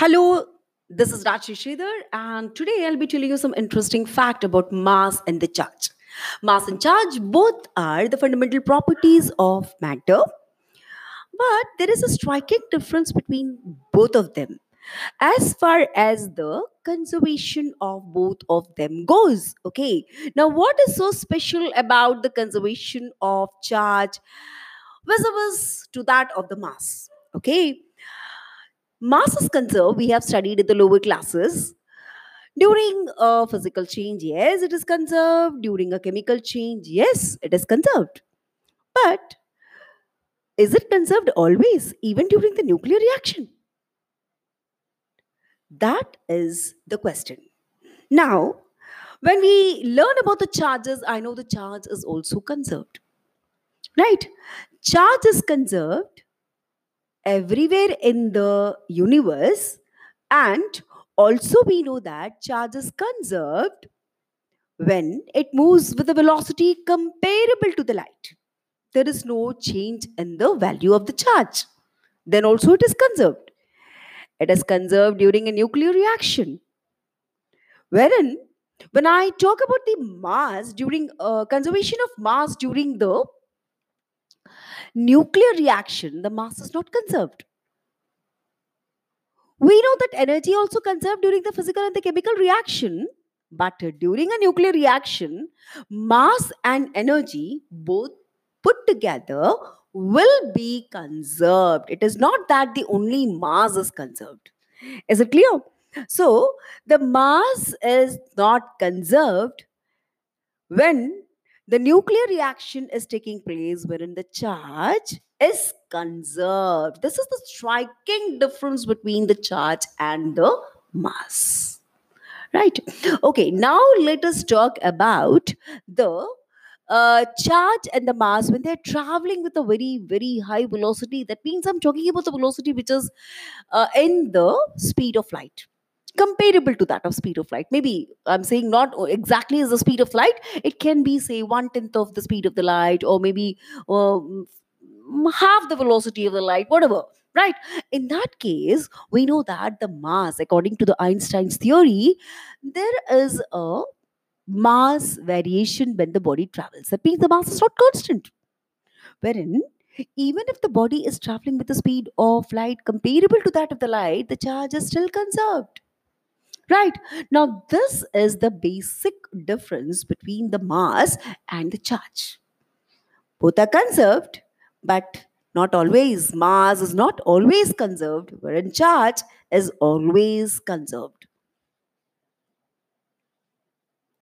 Hello, this is Sridhar, and today I'll be telling you some interesting fact about mass and the charge. Mass and charge both are the fundamental properties of matter, but there is a striking difference between both of them as far as the conservation of both of them goes. Okay, now what is so special about the conservation of charge vis a vis to that of the mass? Okay, mass is conserved, we have studied in the lower classes. During a physical change, yes, it is conserved. During a chemical change, yes, it is conserved. But is it conserved always, even during the nuclear reaction? That is the question. Now, when we learn about the charges, I know the charge is also conserved. Right? Charge is conserved everywhere in the universe. And also we know that charge is conserved when it moves with a velocity comparable to the light. There is no change in the value of the charge. Then also it is conserved. It is conserved during a nuclear reaction. Wherein when i talk about the mass during uh, conservation of mass during the nuclear reaction, the mass is not conserved. We know that energy also conserved during the physical and the chemical reaction, but during a nuclear reaction, mass and energy both put together will be conserved. It is not that the only mass is conserved. Is it clear? So, the mass is not conserved when the nuclear reaction is taking place wherein the charge is conserved. This is the striking difference between the charge and the mass. Right. Okay, now let us talk about the uh, charge and the mass when they're traveling with a very, very high velocity. That means I'm talking about the velocity which is uh, in the speed of light comparable to that of speed of light. Maybe I'm saying not exactly as the speed of light. It can be say one tenth of the speed of the light, or maybe um, half the velocity of the light, whatever. Right. In that case, we know that the mass, according to the Einstein's theory, there is a mass variation when the body travels. That means the mass is not constant. Wherein even if the body is traveling with the speed of light comparable to that of the light, the charge is still conserved. Right. Now, this is the basic difference between the mass and the charge. Both are conserved, but not always. Mass is not always conserved, wherein charge is always conserved.